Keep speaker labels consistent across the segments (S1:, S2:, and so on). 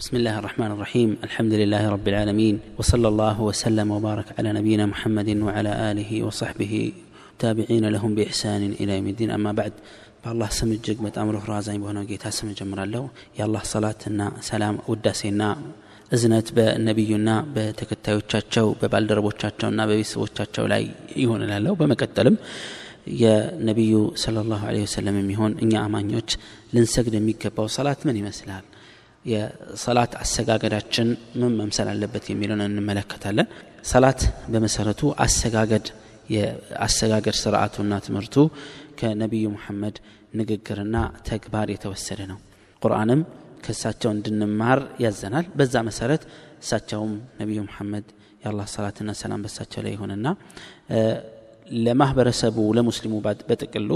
S1: بسم الله الرحمن الرحيم الحمد لله رب العالمين وصلى الله وسلم وبارك على نبينا محمد وعلى آله وصحبه تابعين لهم بإحسان إلى يوم الدين أما بعد በአላህ ስም እጅግ በጣም ሩህሩህ አዛኝ በሆነው ጌታ ስም እጀምራለሁ የአላህ ሰላትና ሰላም ውዳሴና እዝነት በነቢዩና በተከታዮቻቸው በባልደረቦቻቸውና በቤተሰቦቻቸው ላይ ይሆን እላለሁ በመቀጠልም የነቢዩ ስለ ላሁ ወሰለም የሚሆን እኛ አማኞች ልንሰግድ የሚገባው ሰላት ምን ይመስላል የሰላት አሰጋገዳችን ምን መምሰል አለበት የሚለውን እንመለከታለን። ሰላት በመሰረቱ አሰጋገድ የአሰጋገድ ስርዓቱና ትምህርቱ ከነቢዩ ሙሐመድ ንግግርና ተግባር የተወሰደ ነው። ቁርአንም ከእሳቸው እንድንማር ያዘናል። በዛ መሰረት እሳቸውም ነቢዩ ሙሐመድ የአላህ ሰላትና ሰላም በሳቸው ላይ ይሆንና ለማህበረሰቡ ለሙስሊሙ በጥቅሉ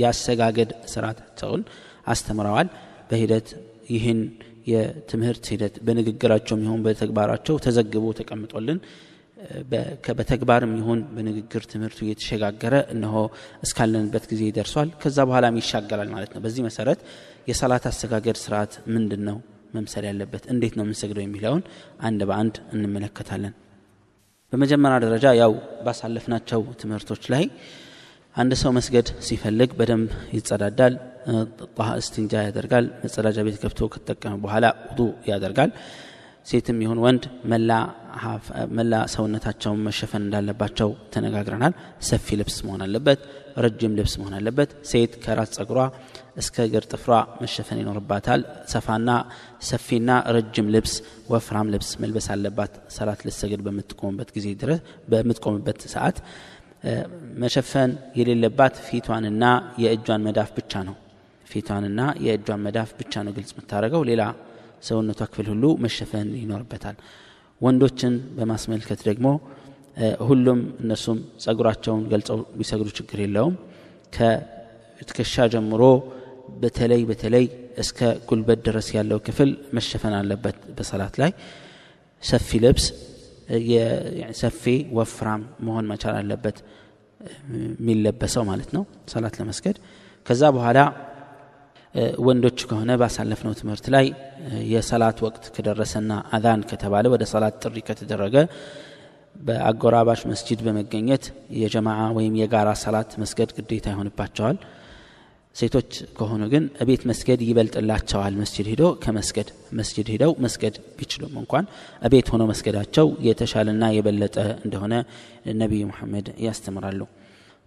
S1: የአሰጋገድ ስርዓታቸውን አስተምረዋል። በሂደት ይህን የትምህርት ሂደት በንግግራቸውም ይሁን በተግባራቸው ተዘግቦ ተቀምጦልን በተግባርም ይሁን በንግግር ትምህርቱ እየተሸጋገረ እነሆ እስካለንበት ጊዜ ይደርሷል ከዛ በኋላም ይሻገራል ማለት ነው። በዚህ መሰረት የሰላት አሰጋገድ ስርዓት ምንድን ነው መምሰል ያለበት እንዴት ነው የምንሰግደው የሚለውን አንድ በአንድ እንመለከታለን። በመጀመሪያ ደረጃ ያው ባሳለፍናቸው ትምህርቶች ላይ አንድ ሰው መስገድ ሲፈልግ በደንብ ይጸዳዳል እስቲንጃ ያደርጋል። መጸዳጃ ቤት ገብቶ ከተጠቀመ በኋላ ውዱ ያደርጋል። ሴትም ይሁን ወንድ መላ ሰውነታቸውን መሸፈን እንዳለባቸው ተነጋግረናል። ሰፊ ልብስ መሆን አለበት ረጅም ልብስ መሆን አለበት። ሴት ከራስ ጸጉሯ እስከ እግር ጥፍሯ መሸፈን ይኖርባታል። ሰፋና ሰፊና ረጅም ልብስ ወፍራም ልብስ መልበስ አለባት። ሰላት ልሰግድ በምትቆምበት ጊዜ ድረስ በምትቆምበት ሰዓት መሸፈን የሌለባት ፊቷንና የእጇን መዳፍ ብቻ ነው ፊቷንና የእጇን መዳፍ ብቻ ነው ግልጽ የምታደርገው። ሌላ ሰውነቷ ክፍል ሁሉ መሸፈን ይኖርበታል። ወንዶችን በማስመልከት ደግሞ ሁሉም እነሱም ጸጉራቸውን ገልጸው ቢሰግዱ ችግር የለውም። ከትከሻ ጀምሮ በተለይ በተለይ እስከ ጉልበት ድረስ ያለው ክፍል መሸፈን አለበት በሰላት ላይ። ሰፊ ልብስ ሰፊ ወፍራም መሆን መቻል አለበት የሚለበሰው ማለት ነው። ሰላት ለመስገድ ከዛ በኋላ ወንዶች ከሆነ ባሳለፍነው ትምህርት ላይ የሰላት ወቅት ከደረሰና አዛን ከተባለ ወደ ሰላት ጥሪ ከተደረገ በአጎራባሽ መስጂድ በመገኘት የጀማዓ ወይም የጋራ ሰላት መስገድ ግዴታ ይሆንባቸዋል። ሴቶች ከሆኑ ግን እቤት መስገድ ይበልጥላቸዋል። መስጅድ ሂዶ ከመስገድ መስጅድ ሂደው መስገድ ቢችሉም እንኳን እቤት ሆነው መስገዳቸው የተሻለና የበለጠ እንደሆነ ነቢዩ ሙሐመድ ያስተምራሉ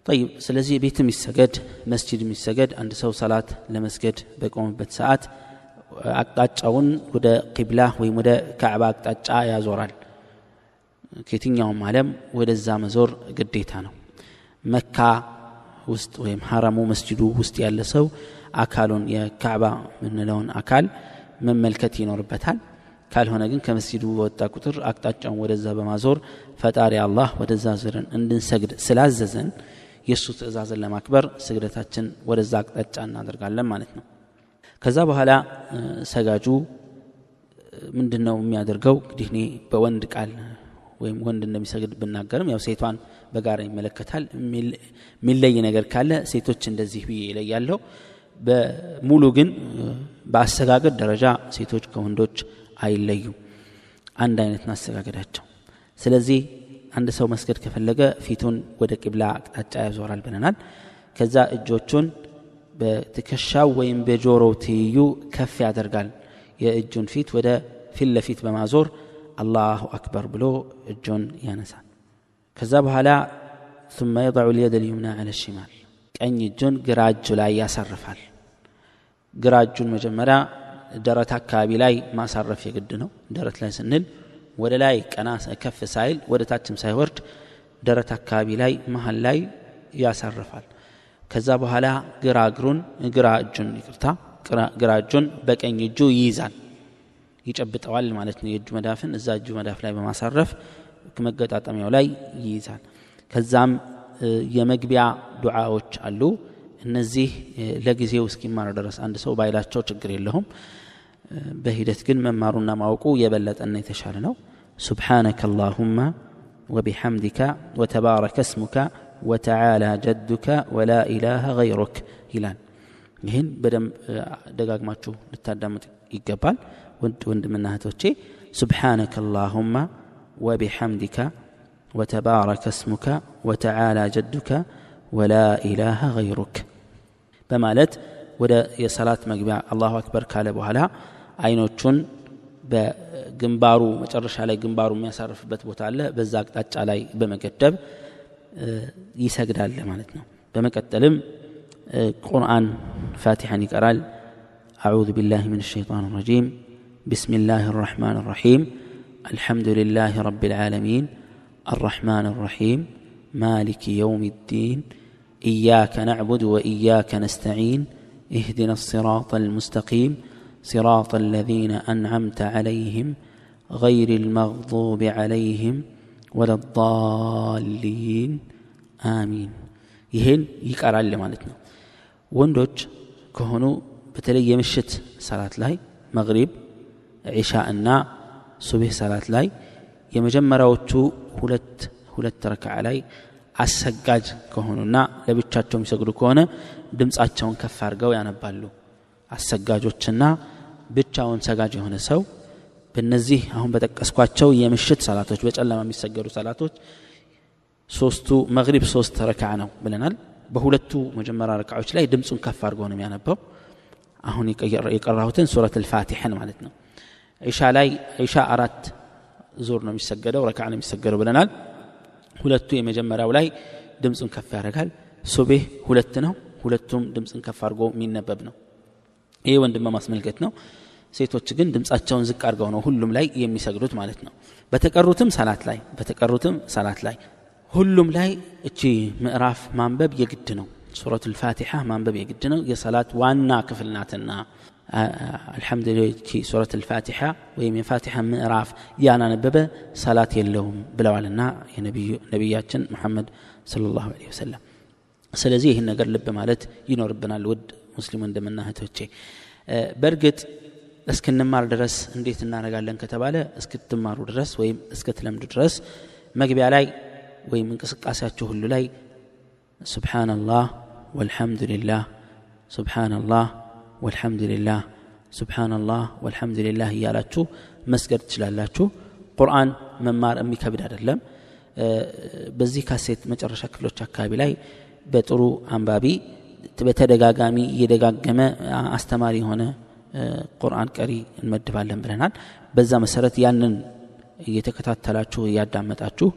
S1: ጠይብ። ስለዚህ ቤት የሚሰገድ መስጅድ የሚሰገድ አንድ ሰው ሰላት ለመስገድ በቆመበት ሰዓት አቅጣጫውን ወደ ቂብላ ወይም ወደ ካዕባ አቅጣጫ ያዞራል። ከየትኛውም ዓለም ወደዛ መዞር ግዴታ ነው። መካ ውስጥ ወይም ሀረሙ መስጅዱ ውስጥ ያለ ሰው አካሉን የካዕባ የምንለውን አካል መመልከት ይኖርበታል። ካልሆነ ግን ከመስጅዱ በወጣ ቁጥር አቅጣጫውን ወደዛ በማዞር ፈጣሪ አላህ ወደዛ ዞረን እንድንሰግድ ስላዘዘን የእሱ ትእዛዝን ለማክበር ስግደታችን ወደዛ አቅጣጫ እናደርጋለን ማለት ነው። ከዛ በኋላ ሰጋጁ ምንድን ነው የሚያደርገው? እንግዲህ እኔ በወንድ ቃል ወይም ወንድ እንደሚሰግድ ብናገርም ያው ሴቷን በጋራ ይመለከታል። የሚለይ ነገር ካለ ሴቶች እንደዚህ ብዬ ይለያለሁ በሙሉ ግን በአሰጋገድ ደረጃ ሴቶች ከወንዶች አይለዩም። አንድ አይነት አሰጋገዳቸው። ስለዚህ አንድ ሰው መስገድ ከፈለገ ፊቱን ወደ ቂብላ አቅጣጫ ያዞራል ብለናል ከዛ እጆቹን በትከሻው ወይም በጆሮው ትይዩ ከፍ ያደርጋል የእጁን ፊት ወደ ፊት ለፊት በማዞር አላሁ አክበር ብሎ እጁን ያነሳል ከዛ በኋላ ثم يضع اليد اليمنى على الشمال ቀኝ እጁን ግራ እጁ ላይ ያሳርፋል ግራ እጁን መጀመሪያ ደረት አካባቢ ላይ ማሳረፍ የግድ ነው ደረት ላይ ስንል ወደ ላይ ቀና ከፍ ሳይል ወደ ታችም ሳይወርድ ደረት አካባቢ ላይ መሀል ላይ ያሳርፋል። ከዛ በኋላ ግራ እግሩን ግራ እጁን ይቅርታ ግራ እጁን በቀኝ እጁ ይይዛል። ይጨብጠዋል ማለት ነው የእጁ መዳፍን። እዛ እጁ መዳፍ ላይ በማሳረፍ መገጣጠሚያው ላይ ይይዛል። ከዛም የመግቢያ ዱዓዎች አሉ። እነዚህ ለጊዜው እስኪማር ድረስ አንድ ሰው ባይላቸው ችግር የለውም። በሂደት ግን መማሩና ማወቁ የበለጠና የተሻለ ነው سبحانك اللهم وبحمدك وتبارك اسمك وتعالى جدك ولا إله غيرك ይላል ይህን በደንብ ደጋግማችሁ ልታዳምጥ ይገባል ውድ ወንድምና እህቶቼ سبحانك اللهم وبحمدك وتبارك اسمك وتعالى جدك ولا إله غيرك በማለት ወደ የሰላት መግቢያ አላሁ አክበር ካለ በኋላ አይኖቹን በግንባሩ መጨረሻ ላይ ግንባሩ የሚያሳርፍበት ቦታ አለ በዛ አቅጣጫ ላይ በመገደብ ይሰግዳል ማለት ነው በመቀጠልም ቁርአን ፋቲሐን ይቀራል أعوذ بالله من الشيطان الرجيم بسم الله الرحمن الرحيم الحمد لله رب العالمين الرحمن الرحيم مالك يوم الدين إياك نعبد وإياك نستعين اهدنا الصراط المستقيم صراط الذين أنعمت عليهم غير المغضوب عليهم ولا الضالين آمين ይህን ይቀራል ማለት ነው ወንዶች ከሆኑ በተለይ የምሽት ሰላት ላይ መግሪብ ዒሻ እና ሱብህ ሰላት ላይ የመጀመሪያዎቹ ሁለት ሁለት ረክዓ ላይ አሰጋጅ ከሆኑና ለብቻቸው የሚሰግዱ ከሆነ ድምፃቸውን ከፍ አድርገው ያነባሉ አሰጋጆችና ብቻውን ሰጋጅ የሆነ ሰው በእነዚህ አሁን በጠቀስኳቸው የምሽት ሰላቶች በጨለማ የሚሰገዱ ሰላቶች ሶስቱ መግሪብ ሶስት ረክዓ ነው ብለናል። በሁለቱ መጀመሪያ ረክዓዎች ላይ ድምፁን ከፍ አድርገው ነው የሚያነበው። አሁን የቀራሁትን ሱረት ልፋቲሐን ማለት ነው። ዒሻ ላይ ዒሻ አራት ዙር ነው የሚሰገደው ረክዓ ነው የሚሰገደው ብለናል። ሁለቱ የመጀመሪያው ላይ ድምፁን ከፍ ያደርጋል። ሱቤህ ሁለት ነው ሁለቱም ድምፅን ከፍ አድርጎ የሚነበብ ነው ይህ ወንድም ማስመልከት ነው። ሴቶች ግን ድምፃቸውን ዝቅ አድርገው ነው ሁሉም ላይ የሚሰግዱት ማለት ነው። በተቀሩትም ሰላት ላይ በተቀሩትም ሰላት ላይ ሁሉም ላይ እቺ ምዕራፍ ማንበብ የግድ ነው። ሱረቱ ልፋቲሓ ማንበብ የግድ ነው። የሰላት ዋና ክፍል ናትና። አልሐምዱሊላህ ሱረት ልፋቲሓ ወይም የፋቲሓ ምዕራፍ ያናነበበ ሰላት የለውም ብለዋልና ነቢያችን ሙሐመድ صለ ላሁ ለ ወሰለም ስለዚህ ይህን ነገር ልብ ማለት ይኖርብናል። ውድ ሙስሊም ወንድምና እህቶቼ በእርግጥ እስክንማር ድረስ እንዴት እናደረጋለን ከተባለ እስክትማሩ ድረስ ወይም እስክትለምዱ ድረስ መግቢያ ላይ ወይም እንቅስቃሴያችሁ ሁሉ ላይ ሱብሓናላህ ወልሐምዱሊላህ ሱብሓናላህ ወልሐምዱሊላህ ሱብሓናላህ ወልሐምዱሊላህ እያላችሁ መስገድ ትችላላችሁ። ቁርአን መማር የሚከብድ አይደለም። በዚህ ካሴት መጨረሻ ክፍሎች አካባቢ ላይ በጥሩ አንባቢ በተደጋጋሚ እየደጋገመ አስተማሪ የሆነ ቁርአን ቀሪ እንመድባለን ብለናል። በዛ መሰረት ያንን እየተከታተላችሁ እያዳመጣችሁ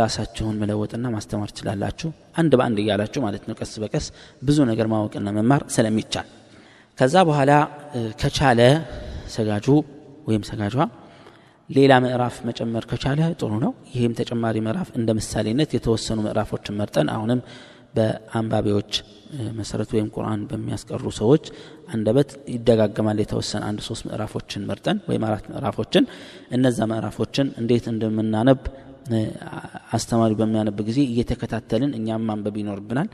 S1: ራሳችሁን መለወጥና ማስተማር ትችላላችሁ። አንድ በአንድ እያላችሁ ማለት ነው። ቀስ በቀስ ብዙ ነገር ማወቅና መማር ስለሚቻል። ከዛ በኋላ ከቻለ ሰጋጁ ወይም ሰጋጇ ሌላ ምዕራፍ መጨመር ከቻለ ጥሩ ነው። ይህም ተጨማሪ ምዕራፍ እንደ ምሳሌነት የተወሰኑ ምዕራፎችን መርጠን አሁንም በአንባቢዎች መሰረት ወይም ቁርአን በሚያስቀሩ ሰዎች አንደበት ይደጋገማል የተወሰነ አንድ ሶስት ምዕራፎችን መርጠን ወይም አራት ምዕራፎችን እነዛ ምዕራፎችን እንዴት እንደምናነብ አስተማሪ በሚያነብ ጊዜ እየተከታተልን እኛም ማንበብ ይኖርብናል።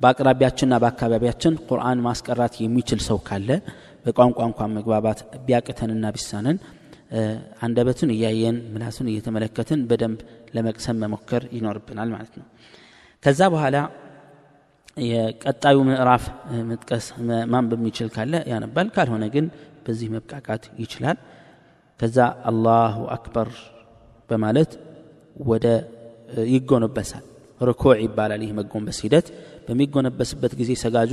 S1: በአቅራቢያችንና በአካባቢያችን ቁርአን ማስቀራት የሚችል ሰው ካለ በቋንቋ እንኳን መግባባት ቢያቅተንና ቢሳነን አንደበቱን እያየን ምላሱን እየተመለከትን በደንብ ለመቅሰም መሞከር ይኖርብናል ማለት ነው። ከዛ በኋላ የቀጣዩ ምዕራፍ መጥቀስ ማንበብ የሚችል ካለ ያነባል ካልሆነ ግን በዚህ መብቃቃት ይችላል። ከዛ አላሁ አክበር በማለት ወደ ይጎነበሳል። ርኩዕ ይባላል ይህ መጎንበስ ሂደት። በሚጎነበስበት ጊዜ ሰጋጁ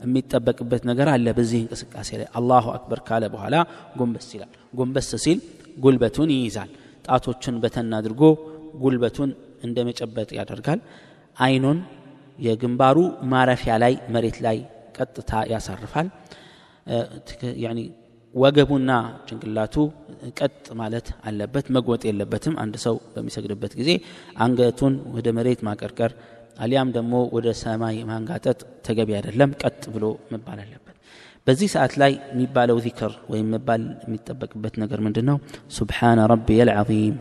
S1: የሚጠበቅበት ነገር አለ በዚህ እንቅስቃሴ ላይ። አላሁ አክበር ካለ በኋላ ጎንበስ ይላል። ጎንበስ ሲል ጉልበቱን ይይዛል። ጣቶችን በተን አድርጎ ጉልበቱን እንደ መጨበጥ ያደርጋል። አይኑን የግንባሩ ማረፊያ ላይ መሬት ላይ ቀጥታ ያሳርፋል። ወገቡና ጭንቅላቱ ቀጥ ማለት አለበት መጎጥ የለበትም። አንድ ሰው በሚሰግድበት ጊዜ አንገቱን ወደ መሬት ማቀርቀር አሊያም ደግሞ ወደ ሰማይ ማንጋጠጥ ተገቢ አይደለም ቀጥ ብሎ መባል አለበት። በዚህ ሰዓት ላይ የሚባለው ዚክር ወይም መባል የሚጠበቅበት ነገር ምንድን ነው ሱብሓነ ረቢየ ልዓዚም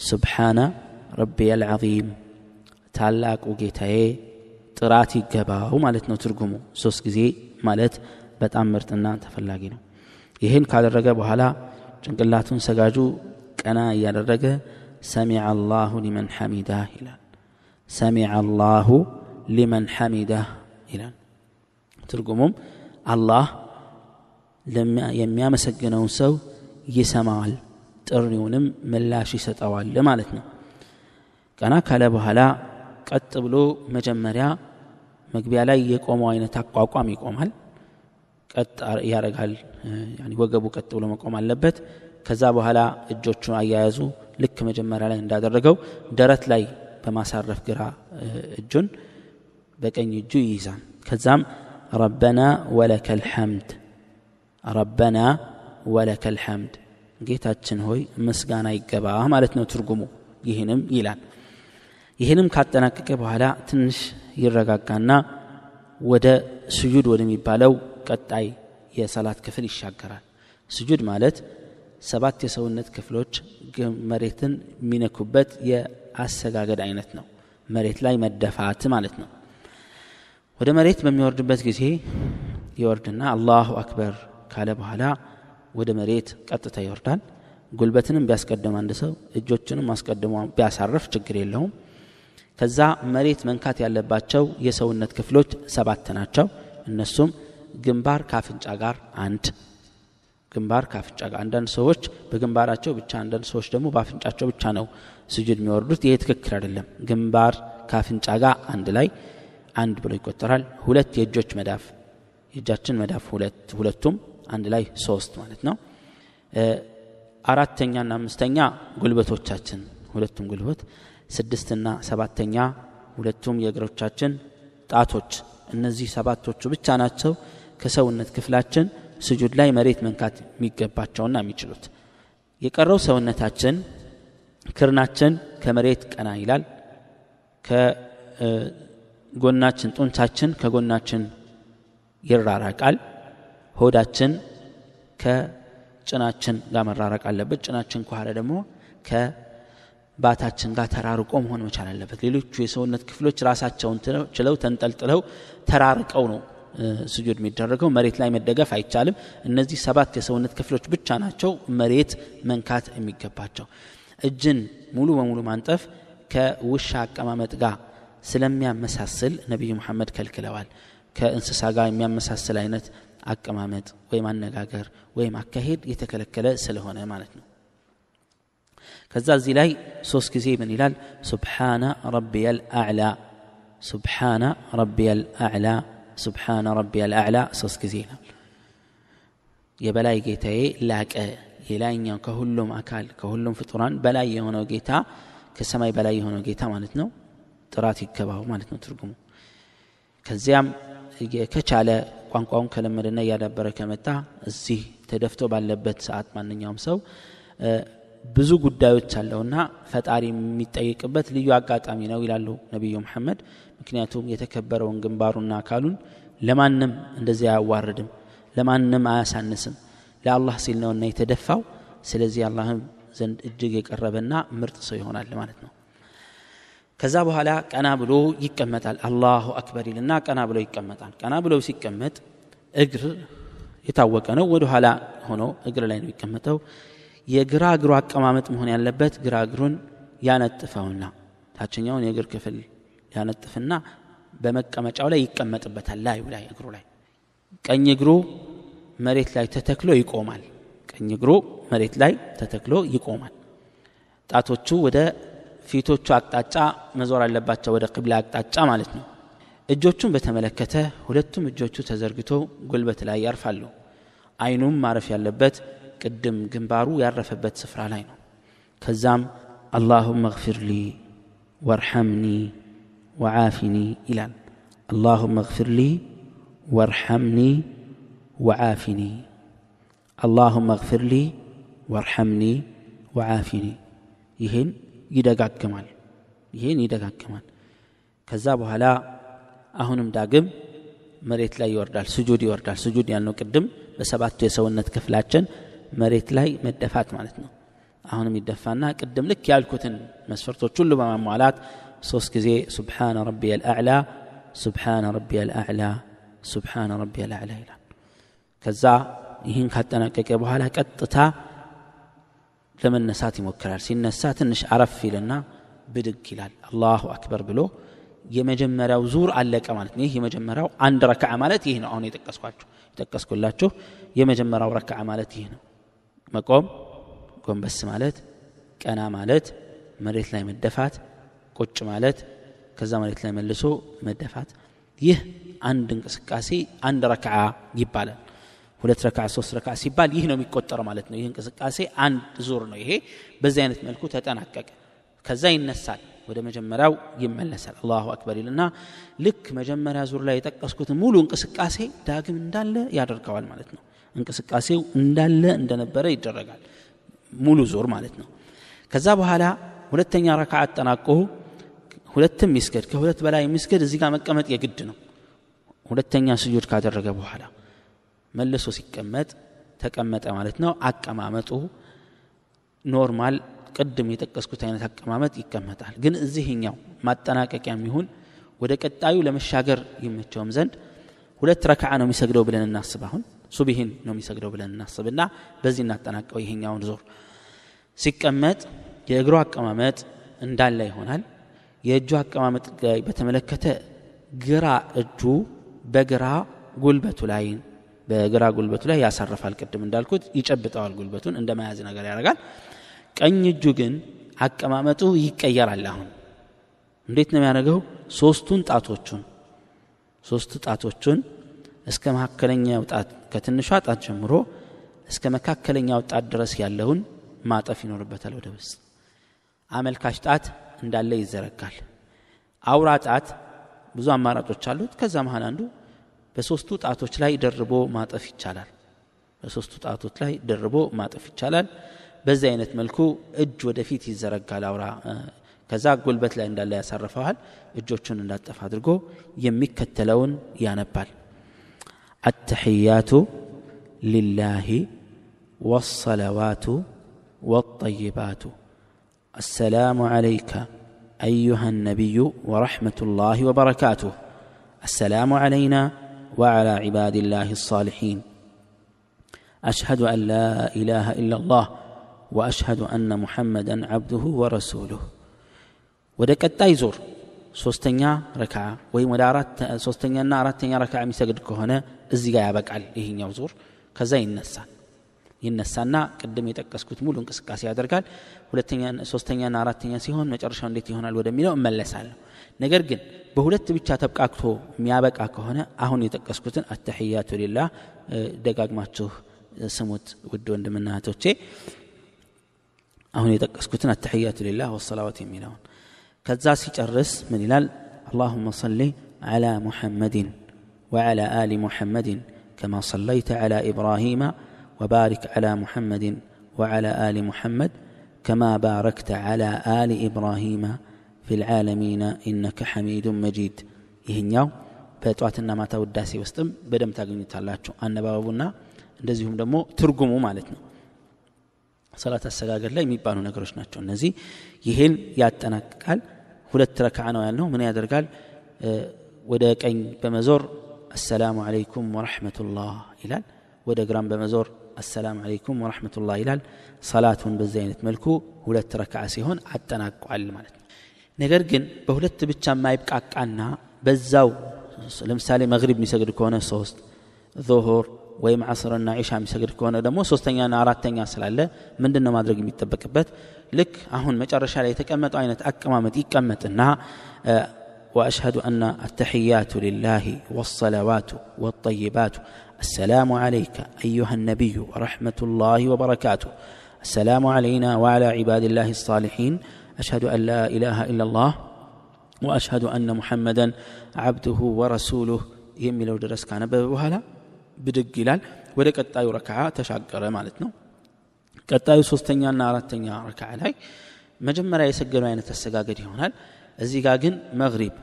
S1: ሱብሓነ ረቢየ ልዓዚም ታላቁ ጌታዬ ጥራት ይገባው ማለት ነው ትርጉሙ። ሶስት ጊዜ ማለት በጣም ምርጥና ተፈላጊ ነው። ይህን ካደረገ በኋላ ጭንቅላቱን ሰጋጁ ቀና እያደረገ ሰሚዐ አላሁ ሊመን ሐሚዳህ ይላል ሰሚዐ አላሁ ሊመን ሐሚዳህ ይላል። ትርጉሙም አላህ የሚያመሰግነውን ሰው ይሰማዋል ጥሪውንም ምላሽ ይሰጠዋል ማለት ነው። ቀና ካለ በኋላ ቀጥ ብሎ መጀመሪያ መግቢያ ላይ የቆመው አይነት አቋቋም ይቆማል። ቀጥ ያደርጋል ወገቡ ቀጥ ብሎ መቆም አለበት። ከዛ በኋላ እጆቹን አያያዙ ልክ መጀመሪያ ላይ እንዳደረገው ደረት ላይ በማሳረፍ ግራ እጁን በቀኝ እጁ ይይዛል። ከዛም ረበና ወለከ ልሐምድ ረበና ወለከ ልሐምድ ጌታችን ሆይ ምስጋና ይገባ ማለት ነው ትርጉሙ። ይህንም ይላል። ይህንም ካጠናቀቀ በኋላ ትንሽ ይረጋጋና ወደ ስጁድ ወደሚባለው ቀጣይ የሰላት ክፍል ይሻገራል። ስጁድ ማለት ሰባት የሰውነት ክፍሎች መሬትን የሚነኩበት የአሰጋገድ አይነት ነው። መሬት ላይ መደፋት ማለት ነው። ወደ መሬት በሚወርድበት ጊዜ ይወርድና አላሁ አክበር ካለ በኋላ ወደ መሬት ቀጥታ ይወርዳል። ጉልበትንም ቢያስቀድም አንድ ሰው እጆችንም አስቀድሞ ቢያሳርፍ ችግር የለውም። ከዛ መሬት መንካት ያለባቸው የሰውነት ክፍሎች ሰባት ናቸው። እነሱም ግንባር ካፍንጫ ጋር አንድ ግንባር ካፍንጫ ጋር። አንዳንድ ሰዎች በግንባራቸው ብቻ አንዳንድ ሰዎች ደግሞ በአፍንጫቸው ብቻ ነው ስጁድ የሚወርዱት። ይሄ ትክክል አይደለም። ግንባር ካፍንጫ ጋር አንድ ላይ አንድ ብሎ ይቆጠራል። ሁለት የእጆች መዳፍ የእጃችን መዳፍ ሁለት ሁለቱም አንድ ላይ ሶስት ማለት ነው። አራተኛና አምስተኛ ጉልበቶቻችን ሁለቱም ጉልበት። ስድስትና ሰባተኛ ሁለቱም የእግሮቻችን ጣቶች። እነዚህ ሰባቶቹ ብቻ ናቸው። ከሰውነት ክፍላችን ስጁድ ላይ መሬት መንካት የሚገባቸውና የሚችሉት። የቀረው ሰውነታችን ክርናችን ከመሬት ቀና ይላል። ከጎናችን ጡንቻችን ከጎናችን ይራራቃል። ሆዳችን ከጭናችን ጋር መራራቅ አለበት። ጭናችን ከኋላ ደግሞ ከባታችን ጋር ተራርቆ መሆን መቻል አለበት። ሌሎቹ የሰውነት ክፍሎች ራሳቸውን ችለው ተንጠልጥለው ተራርቀው ነው ስጁድ የሚደረገው መሬት ላይ መደገፍ አይቻልም። እነዚህ ሰባት የሰውነት ክፍሎች ብቻ ናቸው መሬት መንካት የሚገባቸው። እጅን ሙሉ በሙሉ ማንጠፍ ከውሻ አቀማመጥ ጋር ስለሚያመሳስል ነቢዩ መሐመድ ከልክለዋል። ከእንስሳ ጋር የሚያመሳስል አይነት አቀማመጥ ወይም አነጋገር ወይም አካሄድ የተከለከለ ስለሆነ ማለት ነው። ከዛ እዚህ ላይ ሶስት ጊዜ ምን ይላል? ሱብሓነ ረቢየ ልአዕላ ሱብሓነ ረቢየ ልአዕላ ሱብሓነ ረቢየ ልአዕላ ሶስት ጊዜ ይላል። የበላይ ጌታዬ ላቀ የላይኛው ከሁሉም አካል ከሁሉም ፍጡራን በላይ የሆነው ጌታ ከሰማይ በላይ የሆነው ጌታ ማለት ነው። ጥራት ይገባው ማለት ነው ትርጉሙ። ከዚያም ከቻለ ቋንቋውን ከለመደና እያዳበረ ከመጣ እዚህ ተደፍቶ ባለበት ሰዓት ማንኛውም ሰው ብዙ ጉዳዮች አለውና ፈጣሪ የሚጠይቅበት ልዩ አጋጣሚ ነው ይላሉ ነቢዩ መሐመድ ምክንያቱም የተከበረውን ግንባሩና አካሉን ለማንም እንደዚህ አያዋርድም ለማንም አያሳንስም። ለአላህ ሲል ነውና የተደፋው። ስለዚህ አላህም ዘንድ እጅግ የቀረበና ምርጥ ሰው ይሆናል ማለት ነው። ከዛ በኋላ ቀና ብሎ ይቀመጣል። አላሁ አክበር ይልና ቀና ብሎ ይቀመጣል። ቀና ብሎ ሲቀመጥ እግር የታወቀ ነው። ወደ ኋላ ሆኖ እግር ላይ ነው የሚቀመጠው። የግራ እግሩ አቀማመጥ መሆን ያለበት ግራ እግሩን ያነጥፈውና ታችኛውን የእግር ክፍል ያነጥፍና በመቀመጫው ላይ ይቀመጥበታል ላዩ ላይ እግሩ ላይ። ቀኝ እግሩ መሬት ላይ ተተክሎ ይቆማል። ቀኝ እግሩ መሬት ላይ ተተክሎ ይቆማል። ጣቶቹ ወደ ፊቶቹ አቅጣጫ መዞር አለባቸው ወደ ቅብላ አቅጣጫ ማለት ነው። እጆቹን በተመለከተ ሁለቱም እጆቹ ተዘርግቶ ጉልበት ላይ ያርፋሉ። አይኑም ማረፍ ያለበት ቅድም ግንባሩ ያረፈበት ስፍራ ላይ ነው። ከዛም አላሁመ እግፊር ሊ ወርሐምኒ ወዓፊኒ ይላል አላሁመ እግፊር ሊ ወርሐምኒ ወዓፊኒ አላሁመ እግፊር ሊ ወርሐምኒ ወዓፊኒ ይህን ይደጋግማል። ይህን ይደጋግማል። ከዛ በኋላ አሁንም ዳግም መሬት ላይ ይወርዳል ስጁድ ይወርዳል። ስጁድ ያልነው ቅድም በሰባቱ የሰውነት ክፍላችን መሬት ላይ መደፋት ማለት ነው። አሁንም ይደፋና ቅድም ልክ ያልኩትን መስፈርቶች ሁሉ በማሟላት ሶስት ጊዜ ሱብሓነ ረቢየ ልአዕላ ሱብሓነ ረቢየ ልአዕላ ሱብሓነ ረቢየ ልአዕላ ይላል ከዛ ይህን ካጠናቀቀ በኋላ ቀጥታ ለመነሳት ይሞክራል ሲነሳ ትንሽ አረፍ ይልና ብድግ ይላል አላሁ አክበር ብሎ የመጀመሪያው ዙር አለቀ ማለት ነው ይህ የመጀመሪያው አንድ ረክዓ ማለት ይህ ነው አሁን የጠቀስኳችሁ የጠቀስኩላችሁ የመጀመሪያው ረክዓ ማለት ይህ ነው መቆም ጎንበስ ማለት ቀና ማለት መሬት ላይ መደፋት ቁጭ ማለት ከዛ መሬት ላይ መልሶ መደፋት። ይህ አንድ እንቅስቃሴ አንድ ረክዓ ይባላል። ሁለት ረክዓ ሶስት ረክዓ ሲባል ይህ ነው የሚቆጠረው ማለት ነው። ይህ እንቅስቃሴ አንድ ዙር ነው። ይሄ በዚህ አይነት መልኩ ተጠናቀቀ። ከዛ ይነሳል ወደ መጀመሪያው ይመለሳል። አላሁ አክበር ይልና ልክ መጀመሪያ ዙር ላይ የጠቀስኩትን ሙሉ እንቅስቃሴ ዳግም እንዳለ ያደርገዋል ማለት ነው። እንቅስቃሴው እንዳለ እንደነበረ ይደረጋል። ሙሉ ዙር ማለት ነው። ከዛ በኋላ ሁለተኛ ረክዓ አጠናቆ ሁለትም ይስገድ ከሁለት በላይ የሚስገድ እዚህ ጋር መቀመጥ የግድ ነው። ሁለተኛ ስጁድ ካደረገ በኋላ መልሶ ሲቀመጥ ተቀመጠ ማለት ነው። አቀማመጡ normal ቅድም የጠቀስኩት አይነት አቀማመጥ ይቀመጣል። ግን እዚህኛው ማጠናቀቂያም ይሁን ወደ ቀጣዩ ለመሻገር ይመቸውም ዘንድ ሁለት ረክዓ ነው የሚሰግደው ብለን እናስብ። አሁን ሱቢህን ነው የሚሰግደው ብለን እናስብና በዚህ እናጠናቀው ይሄኛውን ዞር ሲቀመጥ የእግሩ አቀማመጥ እንዳለ ይሆናል የእጁ አቀማመጥ በተመለከተ ግራ እጁ በግራ ጉልበቱ ላይ በግራ ጉልበቱ ላይ ያሳርፋል። ቅድም እንዳልኩት ይጨብጠዋል ጉልበቱን እንደ መያዝ ነገር ያደርጋል። ቀኝ እጁ ግን አቀማመጡ ይቀየራል። አሁን እንዴት ነው የሚያደርገው? ሶስቱን ጣቶቹን ሶስት ጣቶቹን እስከ መካከለኛው ጣት ከትንሿ ጣት ጀምሮ እስከ መካከለኛው ጣት ድረስ ያለውን ማጠፍ ይኖርበታል ወደ ውስጥ። አመልካች ጣት እንዳለ ይዘረጋል። አውራ ጣት ብዙ አማራጮች አሉት። ከዛ መሀል አንዱ በሶስቱ ጣቶች ላይ ደርቦ ማጠፍ ይቻላል። በሶስቱ ጣቶች ላይ ደርቦ ማጠፍ ይቻላል። በዚህ አይነት መልኩ እጅ ወደፊት ይዘረጋል አውራ ከዛ ጉልበት ላይ እንዳለ ያሳርፈዋል። እጆቹን እንዳጠፍ አድርጎ የሚከተለውን ያነባል። አተሕያቱ ሊላሂ ወሰለዋቱ ወጠይባቱ። السلام عليك أيها النبي ورحمة الله وبركاته السلام علينا وعلى عباد الله الصالحين أشهد أن لا إله إلا الله وأشهد أن محمدا عبده ورسوله ወደ ቀጣይ ዞር ሶስተኛ ረክዓ ወይም ወደ ሶስተኛና አራተኛ ረክዓ የሚሰግድ ከሆነ እዚህ ጋር ያበቃል ይሄኛው ዞር ከዛ ይነሳል ይነሳና ቅድም የጠቀስኩት ሙሉ እንቅስቃሴ ያደርጋል ሁለተኛ ሶስተኛና አራተኛ ሲሆን መጨረሻው እንዴት ይሆናል ወደሚለው እመለሳለሁ ነገር ግን በሁለት ብቻ ተብቃቅቶ የሚያበቃ ከሆነ አሁን የጠቀስኩትን አተሕያቱ ሊላህ ደጋግማችሁ ስሙት ውድ ወንድምና እህቶቼ አሁን የጠቀስኩትን አተሕያቱ ሊላህ ወሰላዋት የሚለውን ከዛ ሲጨርስ ምን ይላል اللهم صل على محمد وعلى آل محمد كما صليت على إبراهيم وبارك على محمد وعلى ال محمد كما باركت على ال ابراهيم في العالمين انك حميد مجيد ይህኛው በጠዋትና ማታ ውዳሴ ውስጥም በደንብ ታገኙታላችሁ አነባበቡና እንደዚሁም ደግሞ ትርጉሙ ማለት ነው ሰላት አሰጋገድ ላይ የሚባሉ ነገሮች ናቸው እነዚህ ይህን ያጠናቅቃል ሁለት ረክዓ ነው ያልነው ምን ያደርጋል ወደ ቀኝ በመዞር አሰላሙ አለይኩም ወረሕመቱላህ ይላል ወደ ግራም በመዞር አሰላም አለይኩም ወረሕመቱላህ ይላል ሰላቱን በዚህ አይነት መልኩ ሁለት ረክዓ ሲሆን አጠናቋል ማለት ነው። ነገር ግን በሁለት ብቻ የማይብቃቃና በዛው ለምሳሌ መግሪብ የሚሰግድ ከሆነ ሶስት ዙሁር ወይም ዓስርና ዒሻ የሚሰግድ ከሆነ ደግሞ ሶስተኛና አራተኛ ስላለ ምንድን ነው ማድረግ የሚጠበቅበት? ልክ አሁን መጨረሻ ላይ የተቀመጠው አይነት አቀማመጥ ይቀመጥና واشهد ان التحيات لله والصلوات والطيبات السلام عليك ايها النبي ورحمه الله وبركاته السلام علينا وعلى عباد الله الصالحين اشهد ان لا اله الا الله واشهد ان محمدا عبده ورسوله የሚለው ድረስ ካነበበ በኋላ ብድግ ይላል ወደ ቀጣዩ ረክዓ ተሻገረ ማለት ነው ቀጣዩ ሶስተኛና አራተኛ ረክዓ ላይ መጀመሪያ የሰገዱ አይነት አሰጋገድ ይሆናል እዚህ ጋር ግን መግሪብ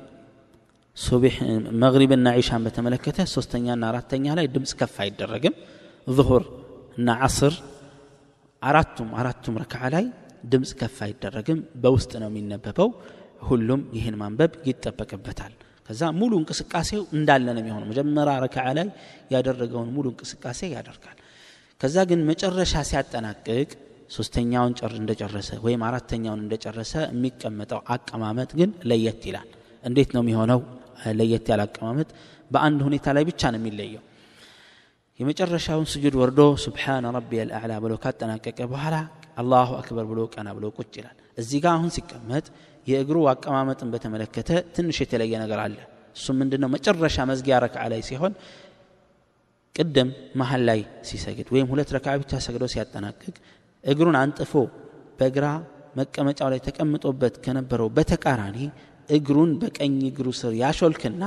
S1: መግሪብና ዒሻን በተመለከተ ሶስተኛና አራተኛ ላይ ድምፅ ከፍ አይደረግም። ዙሁር እና ዓስር አራቱም አራቱም ረክዓ ላይ ድምፅ ከፍ አይደረግም። በውስጥ ነው የሚነበበው። ሁሉም ይህን ማንበብ ይጠበቅበታል። ከዛ ሙሉ እንቅስቃሴው እንዳለ ነው የሚሆነው። መጀመሪያ ረክዓ ላይ ያደረገውን ሙሉ እንቅስቃሴ ያደርጋል። ከዛ ግን መጨረሻ ሲያጠናቅቅ ሶስተኛውን እንደጨረሰ ወይም አራተኛውን እንደጨረሰ የሚቀመጠው አቀማመጥ ግን ለየት ይላል። እንዴት ነው የሚሆነው? ለየት ያለ አቀማመጥ በአንድ ሁኔታ ላይ ብቻ ነው የሚለየው። የመጨረሻውን ስጁድ ወርዶ ስብሓነ ረቢ አልአዕላ ብሎ ካጠናቀቀ በኋላ አላሁ አክበር ብሎ ቀና ብሎ ቁጭ ይላል። እዚህ ጋር አሁን ሲቀመጥ የእግሩ አቀማመጥን በተመለከተ ትንሽ የተለየ ነገር አለ። እሱም ምንድነው? መጨረሻ መዝጊያ ረክዓ ላይ ሲሆን ቅድም መሀል ላይ ሲሰግድ ወይም ሁለት ረክዓ ብቻ ሰግዶ ሲያጠናቅቅ እግሩን አንጥፎ በግራ መቀመጫው ላይ ተቀምጦበት ከነበረው በተቃራኒ እግሩን በቀኝ እግሩ ስር ያሾልክና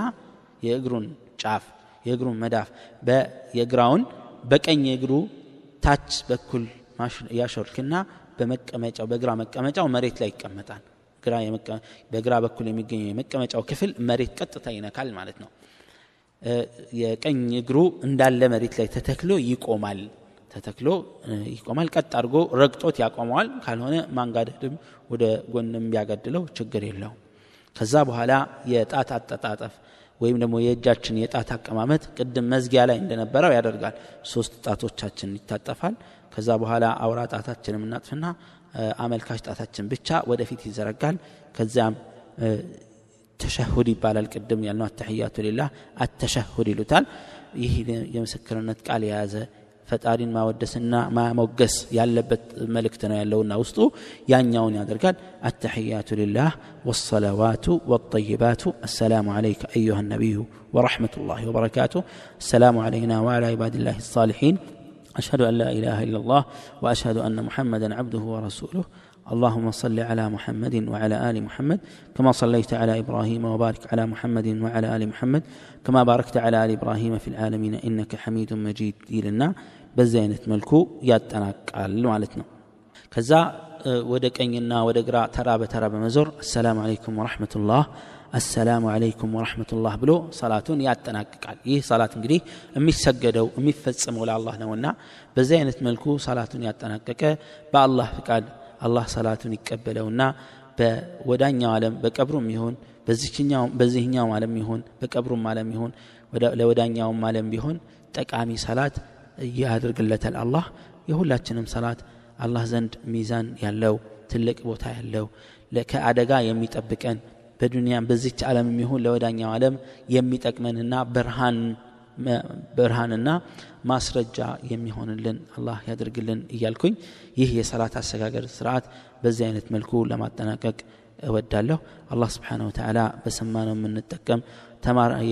S1: የእግሩን ጫፍ የእግሩን መዳፍ የግራውን በቀኝ እግሩ ታች በኩል ያሾልክና በመቀመጫው በግራ መቀመጫው መሬት ላይ ይቀመጣል። በግራ በኩል የሚገኘው የመቀመጫው ክፍል መሬት ቀጥታ ይነካል ማለት ነው። የቀኝ እግሩ እንዳለ መሬት ላይ ተተክሎ ይቆማል ተተክሎ ይቆማል። ቀጥ አድርጎ ረግጦት ያቆመዋል። ካልሆነ ማንጋደድም ወደ ጎንም ቢያገድለው ችግር የለው ከዛ በኋላ የጣት አጠጣጠፍ ወይም ደግሞ የእጃችን የጣት አቀማመጥ ቅድም መዝጊያ ላይ እንደነበረው ያደርጋል። ሶስት ጣቶቻችን ይታጠፋል። ከዛ በኋላ አውራ ጣታችንም እናጥፍና አመልካች ጣታችን ብቻ ወደፊት ይዘረጋል። ከዚያም ተሸሁድ ይባላል። ቅድም ያልነው አተሕያቱ ሊላህ አተሸሁድ ይሉታል። ይህ የምስክርነት ቃል የያዘ ፈጣሪን ማወደስና ማሞገስ ያለበት መልእክት ነው ያለውና ውስጡ ያኛውን ያደርጋል አተሕያቱ ሊላህ ወሰለዋቱ ወጠይባቱ አሰላሙ አለይከ አዩሃ ነቢዩ ورحمة الله وبركاته السلام علينا وعلى عباد الله الصالحين أشهد أن لا إله إلا الله وأشهد أن محمدا عبده ورسوله اللهم صل على محمد وعلى ال محمد كما صليت على ابراهيم وبارك على محمد وعلى ال محمد كما باركت على ال ابراهيم في العالمين انك حميد مجيد ይልና በዚህ አይነት መልኩ ያጠናቃል ማለት ነው። ከዛ ወደ ቀኝና ወደ ግራ ተራ በተራ በመዞር አሰላሙ አለይኩም ወረሕመቱላህ አሰላሙ አለይኩም ወረሕመቱላህ ብሎ ሰላቱን ያጠናቅቃል። ይህ ሰላት እንግዲህ የሚሰገደው የሚፈጽመው ለአላህ ነውና በዚህ አይነት መልኩ ሰላቱን ያጠናቀቀ በአላህ ፍቃድ አላህ ሰላቱን ይቀበለውና በወዳኛው ዓለም በቀብሩም ይሁን በዚህኛውም ዓለም ይሁን በቀብሩም ዓለም ይሁን ለወዳኛውም ዓለም ቢሆን ጠቃሚ ሰላት ያደርግለታል። አላህ የሁላችንም ሰላት አላህ ዘንድ ሚዛን ያለው ትልቅ ቦታ ያለው ከአደጋ የሚጠብቀን በዱንያም በዚች ዓለም የሚሆን ለወዳኛው ዓለም የሚጠቅመንና ብርሃን ብርሃንና ማስረጃ የሚሆንልን አላህ ያደርግልን እያልኩኝ ይህ የሰላት አሰጋገር ስርዓት በዚህ አይነት መልኩ ለማጠናቀቅ እወዳለሁ። አላህ ስብሓን ወተላ በሰማነው የምንጠቀም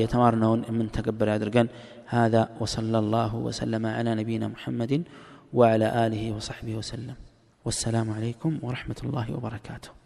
S1: የተማርነውን የምንተገበር ያድርገን هذا وصلى الله وسلم على نبينا محمد وعلى آله وصحبه وسلم. والسلام عليكم ورحمة الله وبركاته.